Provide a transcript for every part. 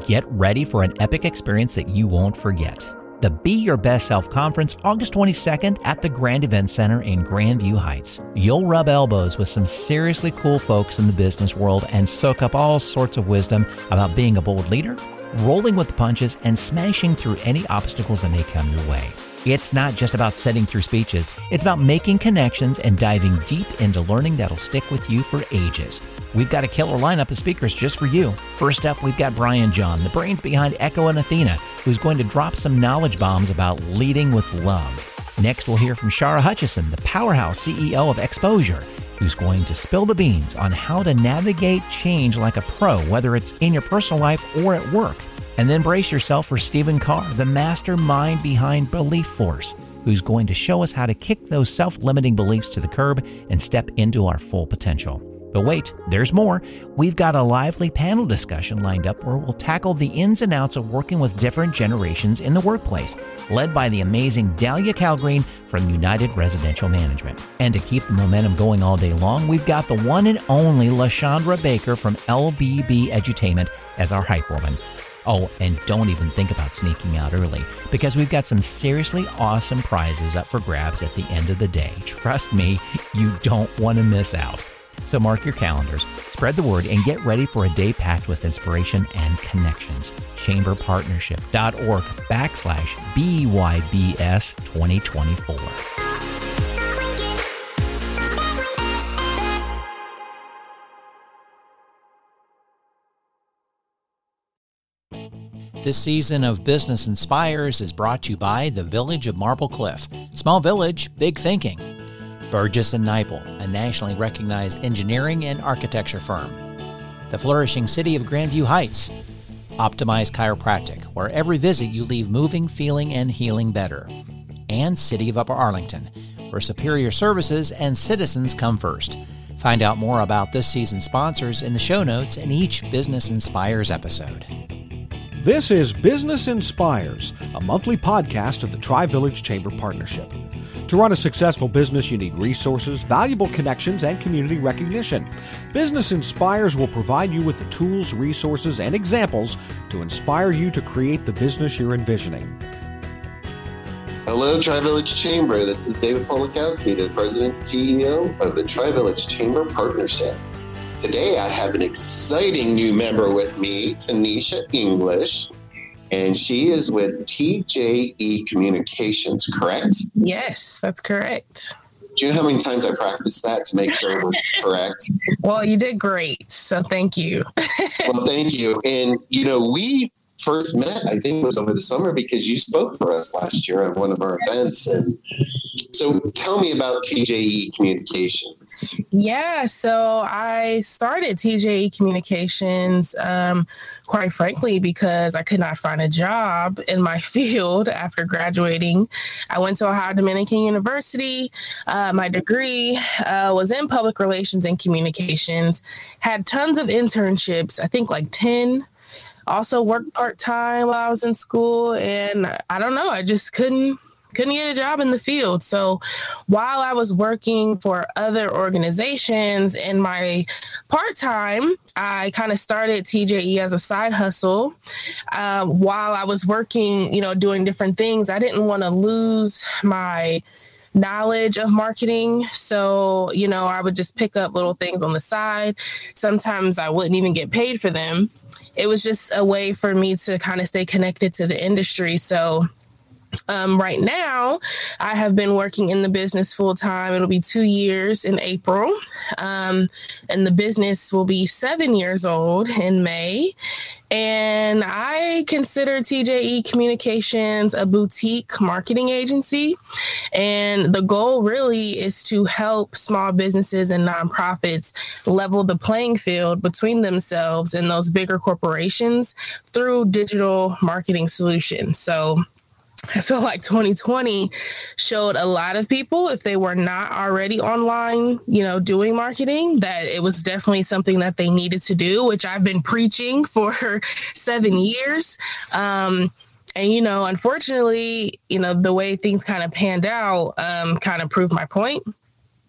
Get ready for an epic experience that you won't forget. The Be Your Best Self Conference, August 22nd at the Grand Event Center in Grandview Heights. You'll rub elbows with some seriously cool folks in the business world and soak up all sorts of wisdom about being a bold leader, rolling with the punches, and smashing through any obstacles that may come your way. It's not just about setting through speeches, it's about making connections and diving deep into learning that'll stick with you for ages. We've got a killer lineup of speakers just for you. First up, we've got Brian John, the brains behind Echo and Athena, who's going to drop some knowledge bombs about leading with love. Next, we'll hear from Shara Hutchison, the powerhouse CEO of Exposure, who's going to spill the beans on how to navigate change like a pro, whether it's in your personal life or at work. And then brace yourself for Stephen Carr, the mastermind behind Belief Force, who's going to show us how to kick those self limiting beliefs to the curb and step into our full potential. But wait, there's more. We've got a lively panel discussion lined up where we'll tackle the ins and outs of working with different generations in the workplace, led by the amazing Dahlia Calgreen from United Residential Management. And to keep the momentum going all day long, we've got the one and only LaShondra Baker from LBB Edutainment as our hype woman. Oh, and don't even think about sneaking out early because we've got some seriously awesome prizes up for grabs at the end of the day. Trust me, you don't want to miss out. So mark your calendars, spread the word, and get ready for a day packed with inspiration and connections. Chamberpartnership.org backslash BYBS 2024. This season of Business Inspires is brought to you by the Village of Marble Cliff. Small village, big thinking. Burgess and Niple, a nationally recognized engineering and architecture firm. The flourishing city of Grandview Heights. Optimized Chiropractic, where every visit you leave moving, feeling, and healing better. And City of Upper Arlington, where superior services and citizens come first. Find out more about this season's sponsors in the show notes in each Business Inspires episode. This is Business Inspires, a monthly podcast of the Tri Village Chamber Partnership. To run a successful business, you need resources, valuable connections, and community recognition. Business Inspires will provide you with the tools, resources, and examples to inspire you to create the business you're envisioning. Hello, Tri Village Chamber. This is David Polakowski, the President and CEO of the Tri Village Chamber Partnership. Today, I have an exciting new member with me, Tanisha English, and she is with TJE Communications, correct? Yes, that's correct. Do you know how many times I practiced that to make sure it was correct? Well, you did great. So thank you. well, thank you. And, you know, we first met, I think was over the summer because you spoke for us last year at one of our events. And so tell me about TJE Communications. Yeah, so I started TJE Communications, um, quite frankly, because I could not find a job in my field after graduating. I went to Ohio Dominican University. Uh, my degree uh, was in public relations and communications, had tons of internships, I think like 10 also worked part time while I was in school, and I don't know, I just couldn't couldn't get a job in the field. So while I was working for other organizations in my part time, I kind of started TJE as a side hustle. Um, while I was working, you know, doing different things, I didn't want to lose my knowledge of marketing. So, you know, I would just pick up little things on the side. Sometimes I wouldn't even get paid for them. It was just a way for me to kind of stay connected to the industry. So, um, right now, I have been working in the business full time. It'll be two years in April. Um, and the business will be seven years old in May. And I consider TJE Communications a boutique marketing agency. And the goal really is to help small businesses and nonprofits level the playing field between themselves and those bigger corporations through digital marketing solutions. So, I feel like 2020 showed a lot of people, if they were not already online, you know, doing marketing, that it was definitely something that they needed to do, which I've been preaching for seven years. Um, and you know, unfortunately, you know, the way things kind of panned out um, kind of proved my point.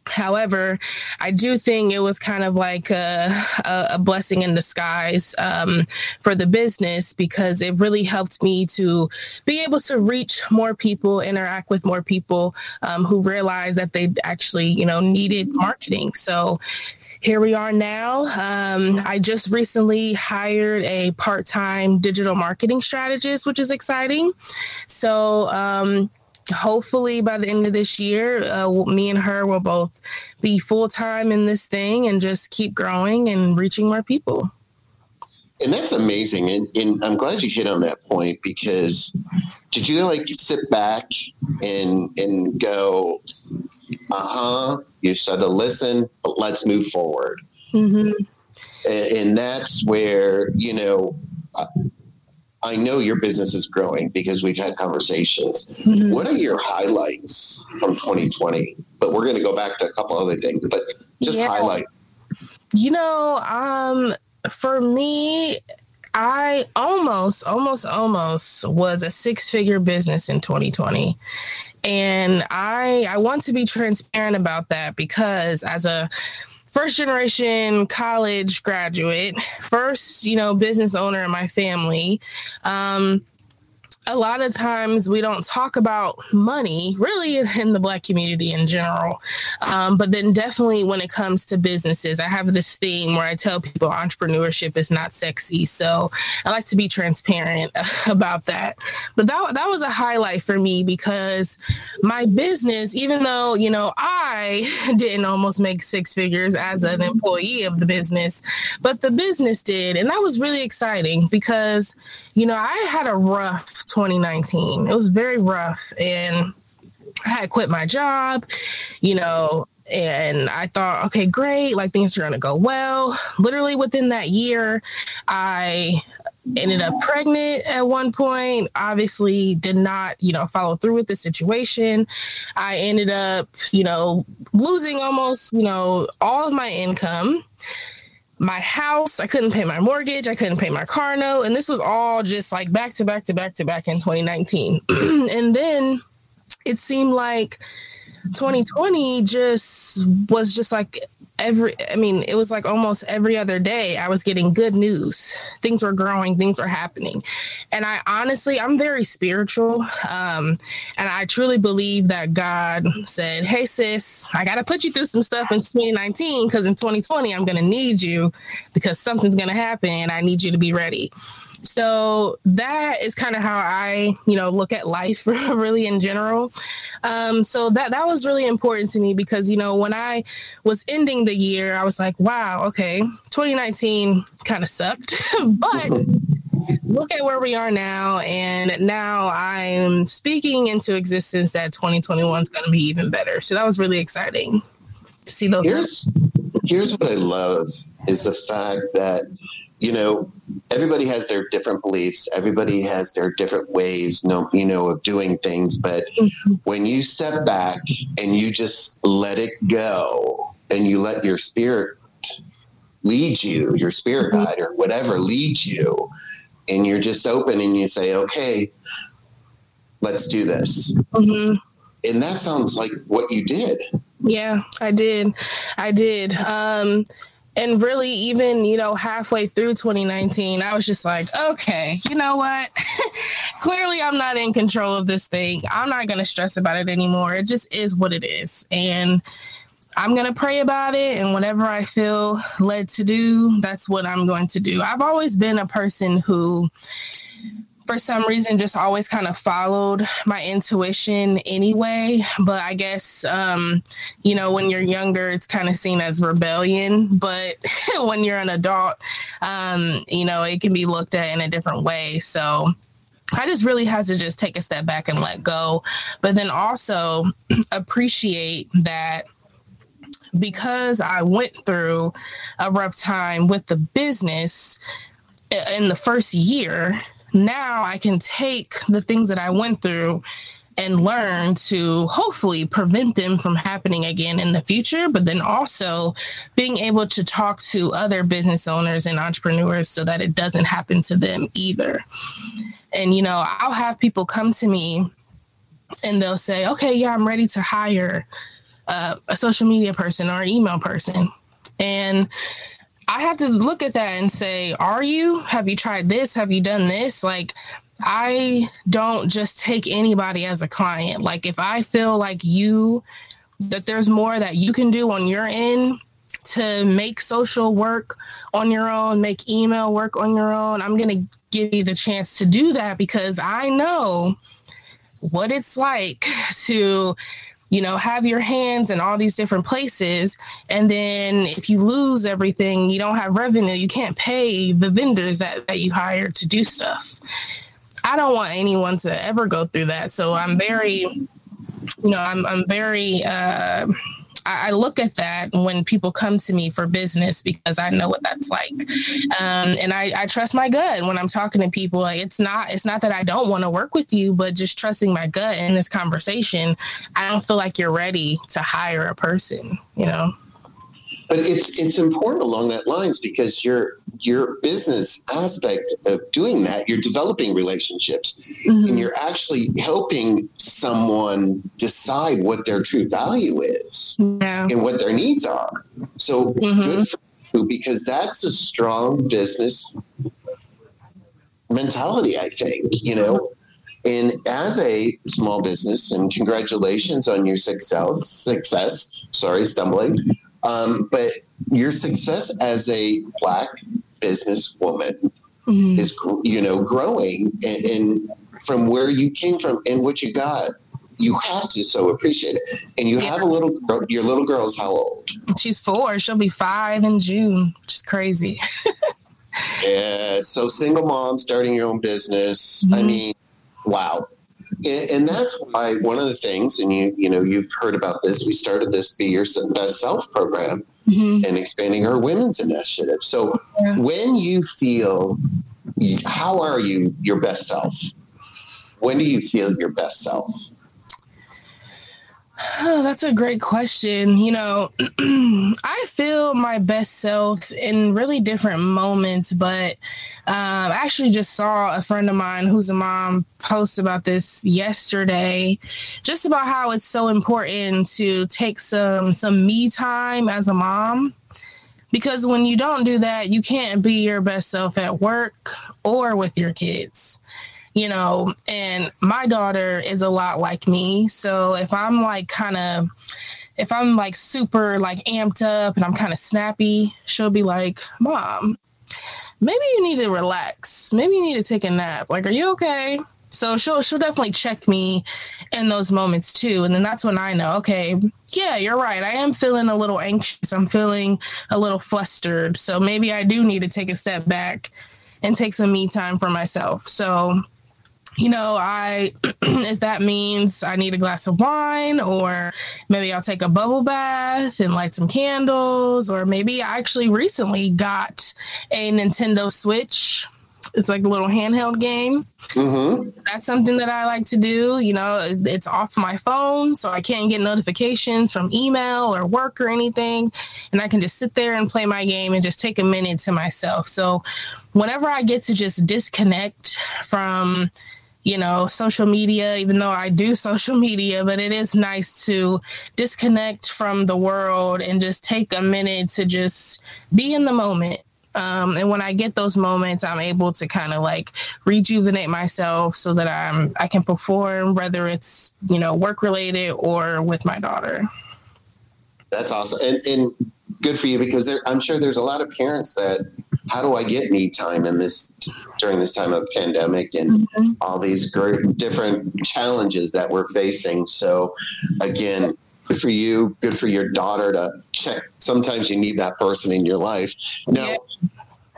However, I do think it was kind of like a, a blessing in disguise um, for the business because it really helped me to be able to reach more people, interact with more people um, who realized that they actually, you know, needed marketing. So here we are now. Um, I just recently hired a part time digital marketing strategist, which is exciting. So, um, hopefully by the end of this year, uh, me and her will both be full time in this thing and just keep growing and reaching more people. And that's amazing. And, and I'm glad you hit on that point because did you like sit back and and go, uh huh, you should have listened, but let's move forward. Mm-hmm. And, and that's where, you know, I know your business is growing because we've had conversations. Mm-hmm. What are your highlights from 2020? But we're going to go back to a couple other things, but just yeah. highlight. You know, um, for me, I almost, almost, almost was a six figure business in 2020. And I I want to be transparent about that because as a first generation college graduate, first, you know, business owner in my family. Um, a lot of times we don't talk about money really in the black community in general. Um, but then definitely when it comes to businesses i have this theme where i tell people entrepreneurship is not sexy. So i like to be transparent about that. But that, that was a highlight for me because my business even though you know i didn't almost make six figures as an employee of the business but the business did. And that was really exciting because you know i had a rough 2019. It was very rough. And I had quit my job, you know, and I thought, okay, great, like things are going to go well. Literally within that year, I ended up pregnant at one point obviously did not you know follow through with the situation i ended up you know losing almost you know all of my income my house. I couldn't pay my mortgage. I couldn't pay my car note. And this was all just like back to back to back to back in 2019. and then it seemed like 2020 just was just like every i mean it was like almost every other day i was getting good news. Things were growing things were happening. And i honestly i'm very spiritual um, and i truly believe that god said hey sis i gotta put you through some stuff in 2019 because in 2020 i'm gonna need you because something's gonna happen and i need you to be ready. So that is kind of how I, you know, look at life really in general. Um, so that that was really important to me because you know when I was ending the year, I was like, wow, okay, 2019 kind of sucked, but look at where we are now and now i'm speaking into existence that 2021 is going to be even better so that was really exciting to see those here's here's what i love is the fact that you know, everybody has their different beliefs. Everybody has their different ways, no, you know, of doing things. But mm-hmm. when you step back and you just let it go, and you let your spirit lead you, your spirit mm-hmm. guide or whatever leads you, and you're just open and you say, "Okay, let's do this." Mm-hmm. And that sounds like what you did. Yeah, I did. I did. Um, and really even you know halfway through 2019 i was just like okay you know what clearly i'm not in control of this thing i'm not going to stress about it anymore it just is what it is and i'm going to pray about it and whatever i feel led to do that's what i'm going to do. I've always been a person who for some reason just always kind of followed my intuition anyway but i guess um, you know when you're younger it's kind of seen as rebellion but when you're an adult um, you know it can be looked at in a different way. So I just really had to just take a step back and let go, but then also appreciate that because I went through a rough time with the business in the first year, now I can take the things that I went through and learn to hopefully prevent them from happening again in the future, but then also being able to talk to other business owners and entrepreneurs so that it doesn't happen to them either. And, you know, I'll have people come to me and they'll say, okay, yeah, I'm ready to hire uh, a social media person or email person. And I have to look at that and say, are you? Have you tried this? Have you done this? Like, I don't just take anybody as a client. Like, if I feel like you, that there's more that you can do on your end to make social work on your own, make email work on your own, I'm going to give you the chance to do that because I know what it's like to you know have your hands in all these different places. And then if you lose everything you don't have revenue you can't pay the vendors that, that you hire to do stuff. I don't want anyone to ever go through that. So i'm very you know i'm, I'm very uh I, look at that when people come to me for business because I know what that's like, um, and I, I trust my gut when I'm talking to people. Like, it's not it's not that I don't want to work with you, but just trusting my gut in this conversation. I don't feel like you're ready to hire a person. You know but it's it's important along that lines because your your business aspect of doing that you're developing relationships mm-hmm. and you're actually helping someone decide what their true value is yeah. and what their needs are so mm-hmm. good for you because that's a strong business mentality i think you know and as a small business and congratulations on your success success sorry stumbling um, but your success as a black businesswoman mm-hmm. is, you know, growing, and, and, from where you came from and what you got, you have to so appreciate it. And you yeah. have a little girl. Your little girl is how old? She's four. She'll be five in June, which is crazy. yeah. So single mom starting your own business. Mm-hmm. I mean, wow and, and, that's why one of the things, and you you know you've heard about this. We started this Be Your Best Self program mm-hmm. and expanding our women's initiative. So yeah. when you feel, how are you your best self? When do you feel your best self? Oh, that's a great question. You know, I feel my best self in really different moments, but um, I actually just saw a friend of mine who's a mom post about this yesterday, just about how it's so important to take some some me time as a mom. Because when you don't do that, you can't be your best self at work or with your kids you know, and my daughter is a lot like me. So if I'm like kind of, if I'm like super like amped up and I'm kind of snappy, she'll be like, Mom, maybe you need to relax. Maybe you need to take a nap. Like, are you okay? So she'll she'll definitely check me in those moments too. And then that's when I know, okay, yeah, you're right. I am feeling a little anxious. I'm feeling a little flustered. So maybe I do need to take a step back and take some me time for myself. So you know, I if that means I need a glass of wine, or maybe I'll take a bubble bath and light some candles, or maybe I actually recently got a Nintendo Switch. It's like a little handheld game. Mm-hmm. That's something that I like to do. You know, it's off my phone, so I can't get notifications from email or work or anything. And I can just sit there and play my game and just take a minute to myself. So, whenever I get to just disconnect from you know, social media, even though I do social media, but it is nice to disconnect from the world and just take a minute to just be in the moment. Um, and when I get those moments, I'm able to kind of like rejuvenate myself so that I'm I can perform, whether it's you know work related or with my daughter. That's awesome, and, and good for you because there, I'm sure there's a lot of parents that how do I get me time in this during this time of pandemic and mm-hmm. all these great different challenges that we're facing. So again, good for you, good for your daughter to check. Sometimes you need that person in your life. Now, yeah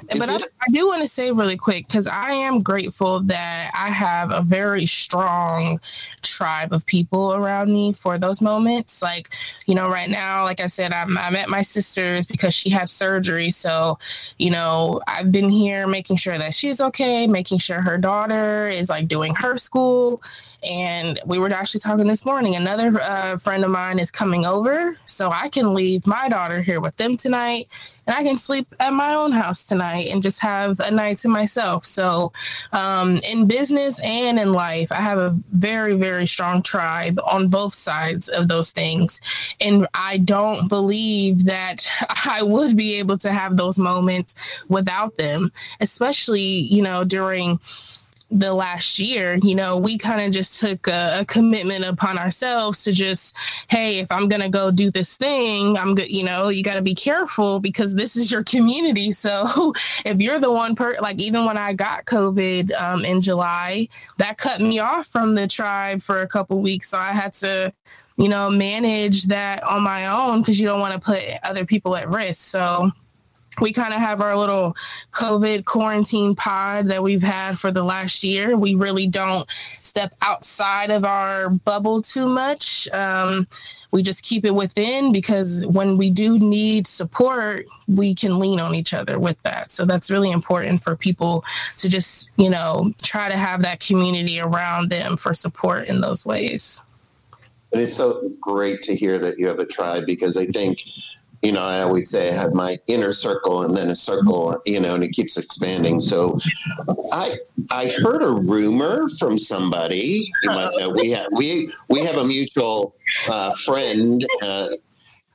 but I, I, do want to say really quick because I am grateful that I have a very strong tribe of people around me for those moments. Like, you know, right now, like I said, I'm, I'm at my sister's because she had surgery. So, you know, I've been here making sure that she's okay, making sure her daughter is like doing her school. And we were actually talking this morning. Another uh, friend of mine is coming over, so I can leave my daughter here with them tonight, and I can sleep at my own house tonight night and just have a night to myself. So, um, in business and in life, I have a very, very strong tribe on both sides of those things. And I don't believe that I would be able to have those moments without them, especially, you know, during the last year, you know, we kind of just took a, a, commitment upon ourselves to just, hey, if I'm gonna go do this thing, I'm good. You know, you got to be careful because this is your community. So if you're the one per, like even when I got COVID um, in July, that cut me off from the tribe for a couple weeks. So I had to you know manage that on my own because you don't want to put other people at risk so we kind of have our little COVID quarantine pod that we've had for the last year. We really don't step outside of our bubble too much. Um, we just keep it within because when we do need support, we can lean on each other with that. So that's really important for people to just, you know, try to have that community around them for support in those ways. And it's so great to hear that you have a tribe because I think you know, I always say I have my inner circle and then a circle, you know, and it keeps expanding. So I I heard a rumor from somebody. You might know we have we we have a mutual uh, friend. Uh,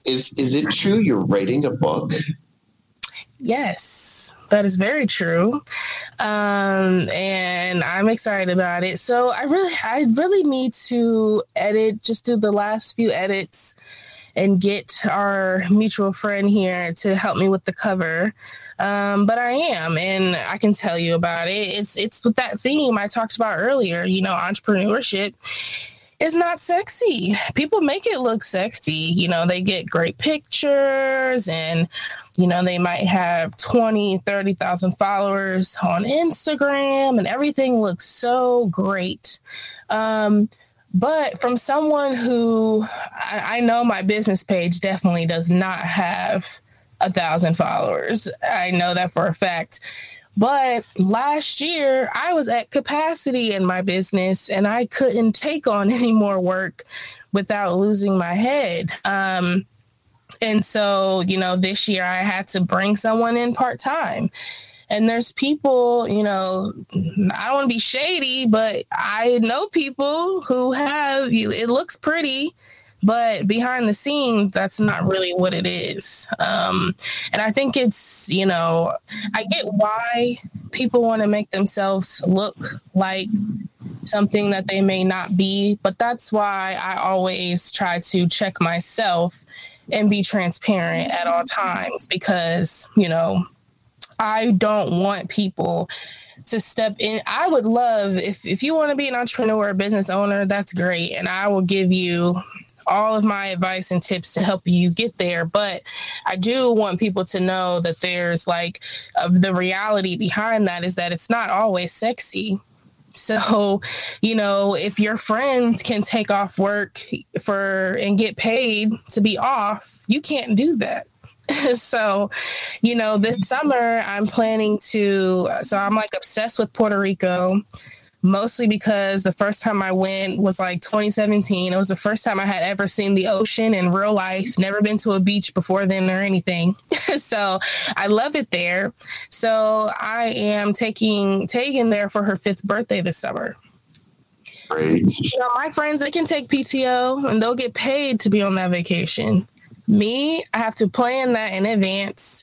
is is it true you're writing a book? Yes, that is very true. Um, and I'm excited about it. So I really I really need to edit, just do the last few edits and get our mutual friend here to help me with the cover. Um, but I am, and I can tell you about it. It's it's with that theme I talked about earlier. You know, entrepreneurship is not sexy. People make it look sexy. You know, they get great pictures and, you know, they might have 20, 30,000 followers on Instagram and everything looks so great. Um, but from someone who I, I know my business page definitely does not have a thousand followers. I know that for a fact. But last year, I was at capacity in my business and I couldn't take on any more work without losing my head. Um, and so, you know, this year I had to bring someone in part time. And there's people, you know, I don't want to be shady, but I know people who have you. It looks pretty, but behind the scenes, that's not really what it is. Um, and I think it's, you know, I get why people want to make themselves look like something that they may not be, but that's why I always try to check myself and be transparent at all times because, you know, I don't want people to step in. I would love if if you want to be an entrepreneur or a business owner, that's great. And I will give you all of my advice and tips to help you get there. But I do want people to know that there's like uh, the reality behind that is that it's not always sexy. So, you know, if your friends can take off work for and get paid to be off, you can't do that. so, you know, this summer I'm planning to, so I'm like obsessed with Puerto Rico, mostly because the first time I went was like 2017. It was the first time I had ever seen the ocean in real life, never been to a beach before then or anything. so I love it there. So I am taking Tegan there for her fifth birthday this summer. Great. You know, my friends, they can take PTO and they'll get paid to be on that vacation. Me, I have to plan that in advance.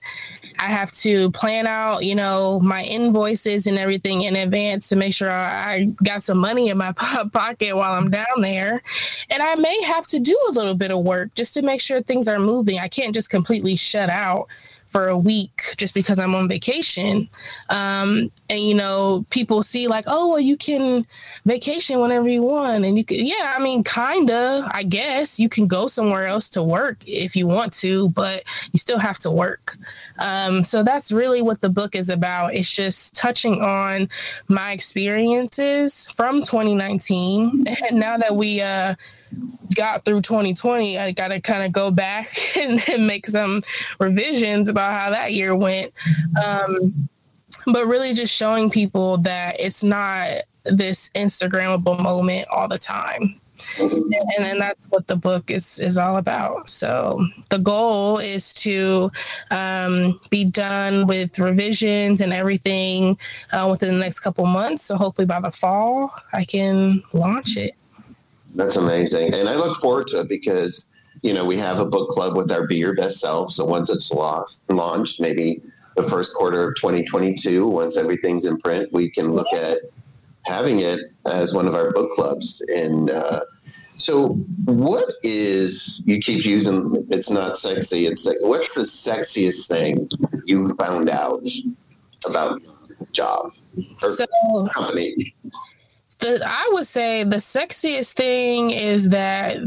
I have to plan out, you know, my invoices and everything in advance to make sure I got some money in my pocket while I'm down there. And I may have to do a little bit of work just to make sure things are moving. I can't just completely shut out for a week just because I'm on vacation. Um, and you know, people see like, oh, well, you can vacation whenever you want, and you can, yeah, I mean, kinda, I guess you can go somewhere else to work if you want to, but you still have to work. Um, so that's really what the book is about. It's just touching on my experiences from 2019, and now that we uh got through 2020, I got to kind of go back and, and, make some revisions about how that year went. Um, but really just showing people that it's not this Instagrammable moment all the time. and, and that's what the book is is all about so the goal is to um, be done with revisions and everything uh, within the next couple months so hopefully by the fall i can launch it that's amazing and i look forward to it because you know we have a book club with our be your best self so once it's lost, launched maybe the first quarter of 2022 once everything's in print we can look at having it as one of our book clubs. And uh, so, what is you keep using? It's not sexy. It's like, what's the sexiest thing you found out about job or so, company? The, I would say the sexiest thing is that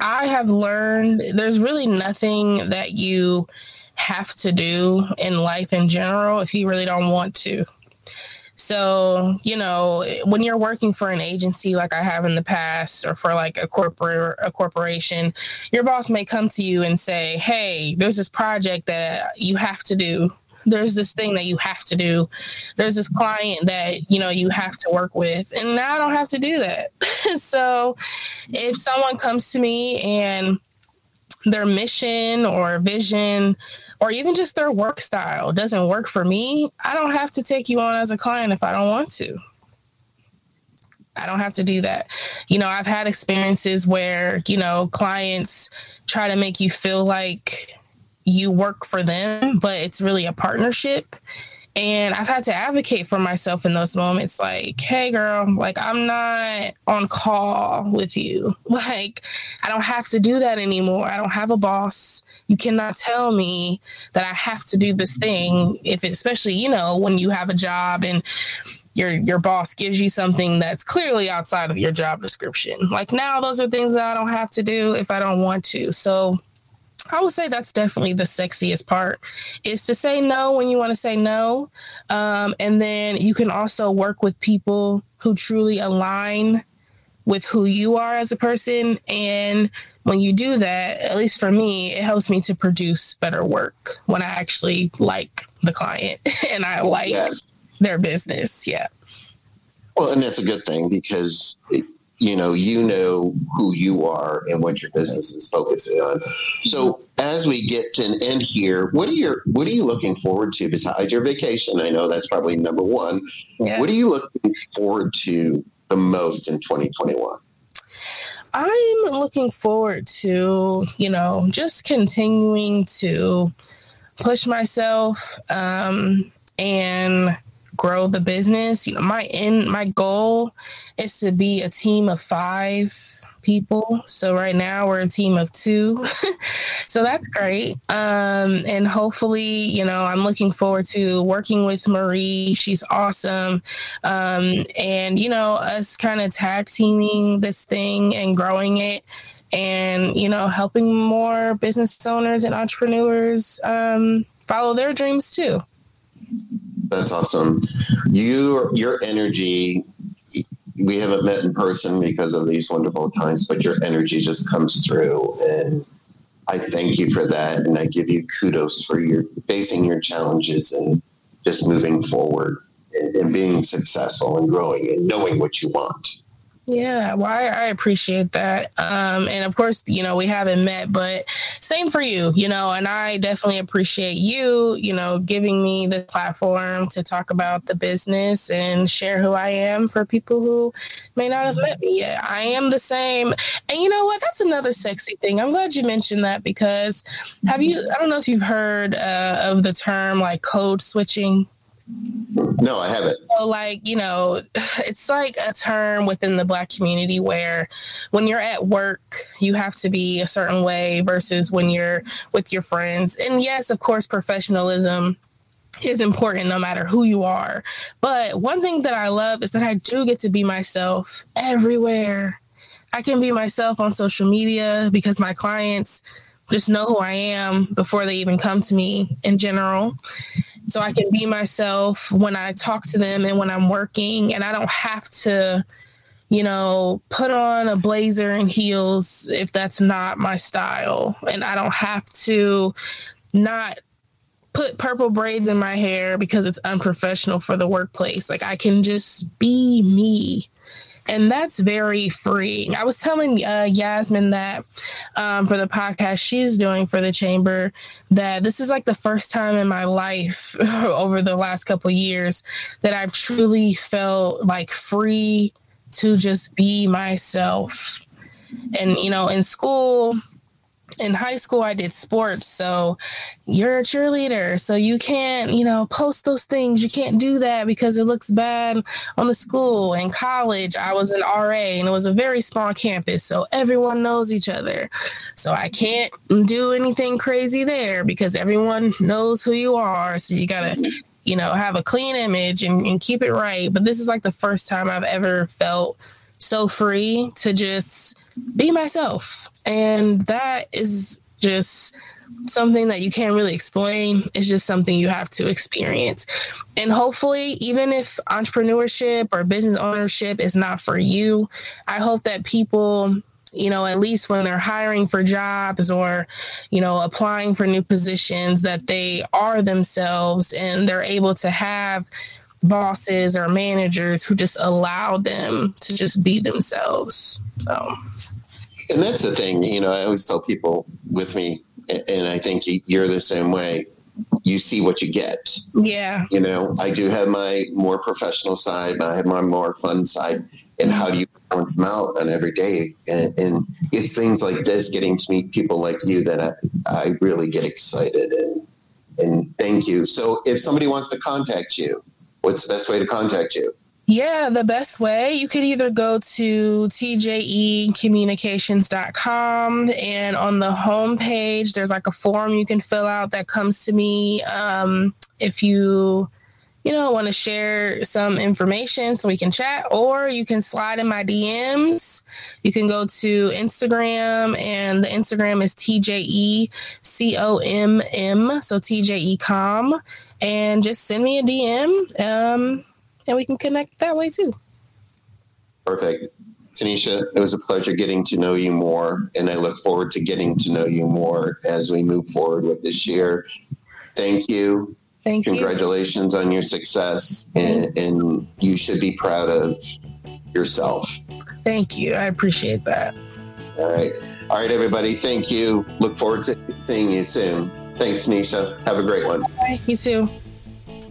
I have learned there's really nothing that you have to do in life in general if you really don't want to. So, you know, when you're working for an agency like I have in the past or for like a corporate a corporation, your boss may come to you and say, "Hey, there's this project that you have to do. There's this thing that you have to do. There's this client that, you know, you have to work with." And now I don't have to do that. so, if someone comes to me and their mission or vision or even just their work style doesn't work for me, I don't have to take you on as a client if I don't want to. I don't have to do that. You know, I've had experiences where, you know, clients try to make you feel like you work for them, but it's really a partnership. And I've had to advocate for myself in those moments like, hey, girl, like, I'm not on call with you. Like, I don't have to do that anymore. I don't have a boss you cannot tell me that I have to do this thing if especially you know when you have a job and your your boss gives you something that's clearly outside of your job description. Like now those are things that I don't have to do if I don't want to. So I would say that's definitely the sexiest part is to say no when you want to say no. Um, and then you can also work with people who truly align with who you are as a person. And when you do that, at least for me, it helps me to produce better work when I actually like the client and I like yes. their business. Yeah. Well, and that's a good thing because you know you know who you are and what your business is focusing on. So as we get to an end here, what are your what are you looking forward to besides your vacation? I know that's probably number one. Yes. What are you looking forward to the most in 2021? I'm looking forward to, you know, just continuing to push myself um, and grow the business. You know, my end, my goal is to be a team of five people. So right now we're a team of two. so that's great. Um, and hopefully, you know, I'm looking forward to working with Marie. She's awesome. Um, and, you know, us kind of tag teaming this thing and growing it and, you know, helping more business owners and entrepreneurs um, follow their dreams too. That's awesome. You, your energy we haven't met in person because of these wonderful times, but your energy just comes through. And I thank you for that. And I give you kudos for your facing your challenges and just moving forward and, and being successful and growing and knowing what you want. Yeah, well, I, I, appreciate that. Um, and of course, you know, we haven't met, but same for you, you know, and I definitely appreciate you, you know, giving me the platform to talk about the business and share who I am for people who may not have met me yet. I am the same. And you know what? That's another sexy thing. I'm glad you mentioned that because have you, I don't know if you've heard uh, of the term like code switching. No, I haven't. So, like, you know, it's like a term within the Black community where when you're at work, you have to be a certain way versus when you're with your friends. And yes, of course, professionalism is important no matter who you are. But one thing that I love is that I do get to be myself everywhere. I can be myself on social media because my clients just know who I am before they even come to me in general so I can be myself when I talk to them and when I'm working, and I don't have to, you know, put on a blazer and heels if that's not my style, and I don't have to not put purple braids in my hair because it's unprofessional for the workplace. Like I can just be me and that's very freeing. I was telling uh, Yasmin that um, for the podcast she's doing for the chamber, that this is like the first time in my life over the last couple years that I've truly felt like free to just be myself. And you know, in school, in high school I did sports, so you're a cheerleader, so you can't, you know, post those things. You can't do that because it looks bad on the school. In college, I was an RA and it was a very small campus, so everyone knows each other. So I can't do anything crazy there because everyone knows who you are. So you gotta you know, have a clean image and, and keep it right. But this is like the first time I've ever felt so free to just be myself. And that is just something that you can't really explain. It's just something you have to experience. And hopefully, even if entrepreneurship or business ownership is not for you, I hope that people you know, at least when they're hiring for jobs or, you know, applying for new positions, that they are themselves and they're able to have bosses or managers who just allow them to just be themselves. So, and that's the thing, you know, I always tell people with me, and I think you're the same way. You see what you get. Yeah. You know, I do have my more professional side, but I have my more fun side. And how do you balance them out on every day? And, and it's things like this, getting to meet people like you, that I, I really get excited and and thank you. So, if somebody wants to contact you, what's the best way to contact you? Yeah, the best way you could either go to tjecommunications.com and on the home page, there's like a form you can fill out that comes to me. Um, if you, you know, want to share some information so we can chat, or you can slide in my DMs. You can go to Instagram, and the Instagram is TJE C O M M, so TJE com, and just send me a DM. Um, and we can connect that way too. Perfect. Tanisha, it was a pleasure getting to know you more, and I look forward to getting to know you more as we move forward with this year. Thank you. Thank you. Congratulations you. on your success, and, and you should be proud of yourself. Thank you. I appreciate that. All right. All right, everybody. Thank you. Look forward to seeing you soon. Thanks, Nisha. Have a great one. Bye. You too.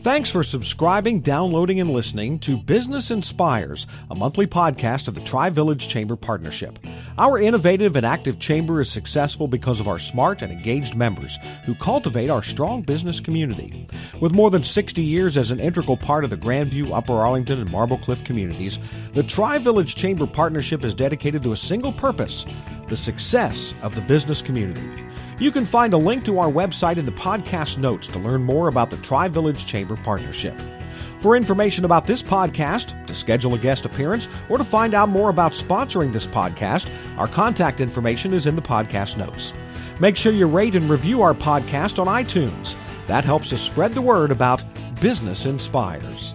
Thanks for subscribing, downloading, and listening to Business Inspires, a monthly podcast of the Tri Village Chamber Partnership. Our innovative and active chamber is successful because of our smart and engaged members who cultivate our strong business community. With more than 60 years as an integral part of the Grandview, Upper Arlington, and Marble Cliff communities, the Tri Village Chamber Partnership is dedicated to a single purpose the success of the business community. You can find a link to our website in the podcast notes to learn more about the Tri Village Chamber Partnership. For information about this podcast, to schedule a guest appearance, or to find out more about sponsoring this podcast, our contact information is in the podcast notes. Make sure you rate and review our podcast on iTunes. That helps us spread the word about Business Inspires.